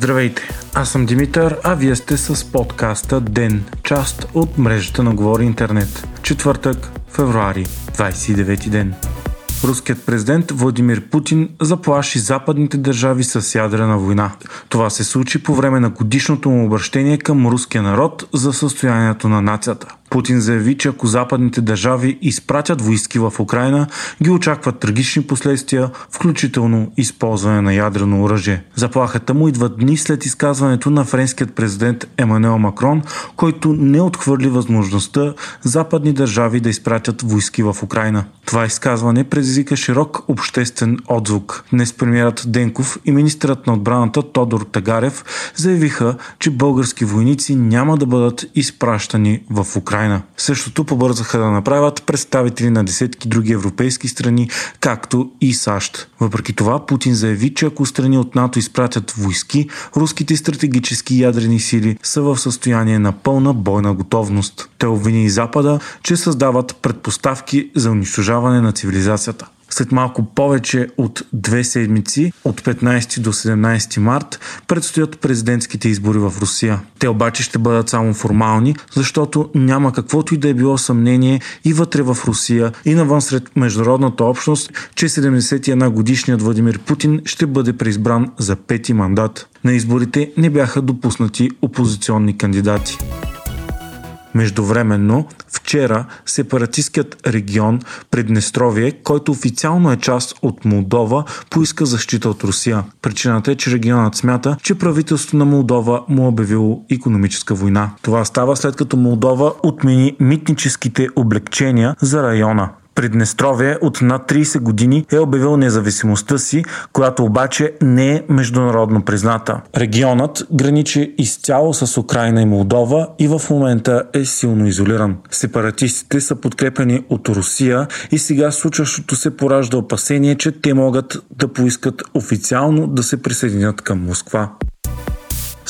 Здравейте, аз съм Димитър, а вие сте с подкаста ДЕН, част от мрежата на Говори Интернет. Четвъртък, февруари, 29 ден. Руският президент Владимир Путин заплаши западните държави с ядрена война. Това се случи по време на годишното му обращение към руския народ за състоянието на нацията. Путин заяви, че ако западните държави изпратят войски в Украина, ги очакват трагични последствия, включително използване на ядрено оръжие. Заплахата му идва дни след изказването на френският президент Емануел Макрон, който не отхвърли възможността западни държави да изпратят войски в Украина. Това изказване предизвика широк обществен отзвук. Днес премиерът Денков и министърът на отбраната Тодор Тагарев заявиха, че български войници няма да бъдат изпращани в Украина. Украина. Същото побързаха да направят представители на десетки други европейски страни, както и САЩ. Въпреки това, Путин заяви, че ако страни от НАТО изпратят войски, руските стратегически ядрени сили са в състояние на пълна бойна готовност. Те обвини и Запада, че създават предпоставки за унищожаване на цивилизацията. След малко повече от две седмици, от 15 до 17 март, предстоят президентските избори в Русия. Те обаче ще бъдат само формални, защото няма каквото и да е било съмнение и вътре в Русия, и навън сред международната общност, че 71 годишният Владимир Путин ще бъде преизбран за пети мандат. На изборите не бяха допуснати опозиционни кандидати. Междувременно, вчера сепаратистският регион Преднестровие, който официално е част от Молдова, поиска защита от Русия. Причината е, че регионът смята, че правителството на Молдова му е обявило економическа война. Това става след като Молдова отмени митническите облегчения за района. Приднестровие от над 30 години е обявил независимостта си, която обаче не е международно призната. Регионът граничи изцяло с Украина и Молдова и в момента е силно изолиран. Сепаратистите са подкрепени от Русия и сега случващото се поражда опасение, че те могат да поискат официално да се присъединят към Москва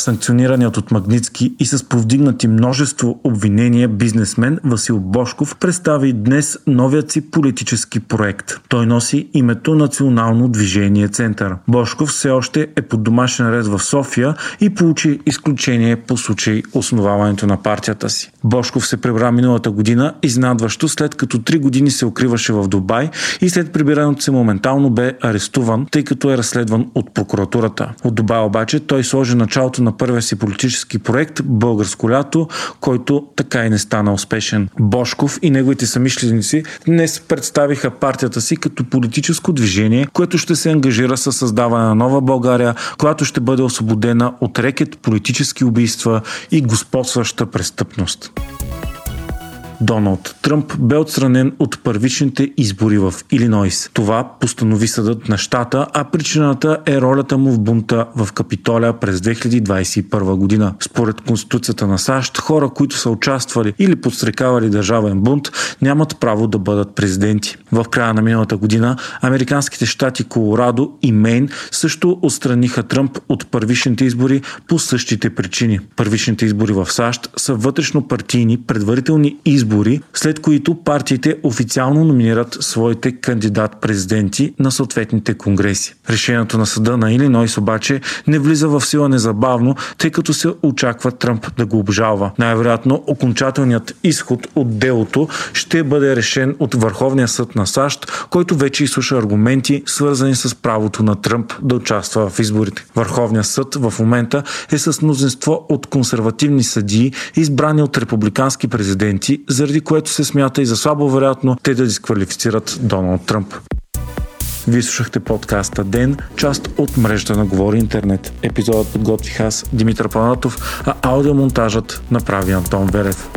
санкционираният от Магницки и с повдигнати множество обвинения бизнесмен Васил Бошков представи днес новият си политически проект. Той носи името Национално движение Център. Бошков все още е под домашен арест в София и получи изключение по случай основаването на партията си. Бошков се прибра миналата година изнадващо след като три години се укриваше в Дубай и след прибирането се моментално бе арестуван, тъй като е разследван от прокуратурата. От Дубай обаче той сложи началото на на първия си политически проект Българско лято, който така и не стана успешен. Бошков и неговите самишленици днес представиха партията си като политическо движение, което ще се ангажира с създаване на нова България, която ще бъде освободена от рекет политически убийства и господстваща престъпност. Доналд Тръмп бе отстранен от първичните избори в Илинойс. Това постанови съдът на щата, а причината е ролята му в бунта в Капитолия през 2021 година. Според Конституцията на САЩ, хора, които са участвали или подстрекавали държавен бунт, нямат право да бъдат президенти. В края на миналата година американските щати Колорадо и Мейн също отстраниха Тръмп от първичните избори по същите причини. Първичните избори в САЩ са вътрешно партийни предварителни избори избори, след които партиите официално номинират своите кандидат-президенти на съответните конгреси. Решението на съда на Илинойс обаче не влиза в сила незабавно, тъй като се очаква Тръмп да го обжалва. Най-вероятно окончателният изход от делото ще бъде решен от Върховния съд на САЩ, който вече изслуша аргументи, свързани с правото на Тръмп да участва в изборите. Върховният съд в момента е с мнозинство от консервативни съдии, избрани от републикански президенти, заради което се смята и за слабо вероятно те да дисквалифицират Доналд Тръмп. Вие слушахте подкаста Ден, част от мрежата на Говори Интернет. Епизодът подготвих аз, Димитър Панатов, а аудиомонтажът направи Антон Верев.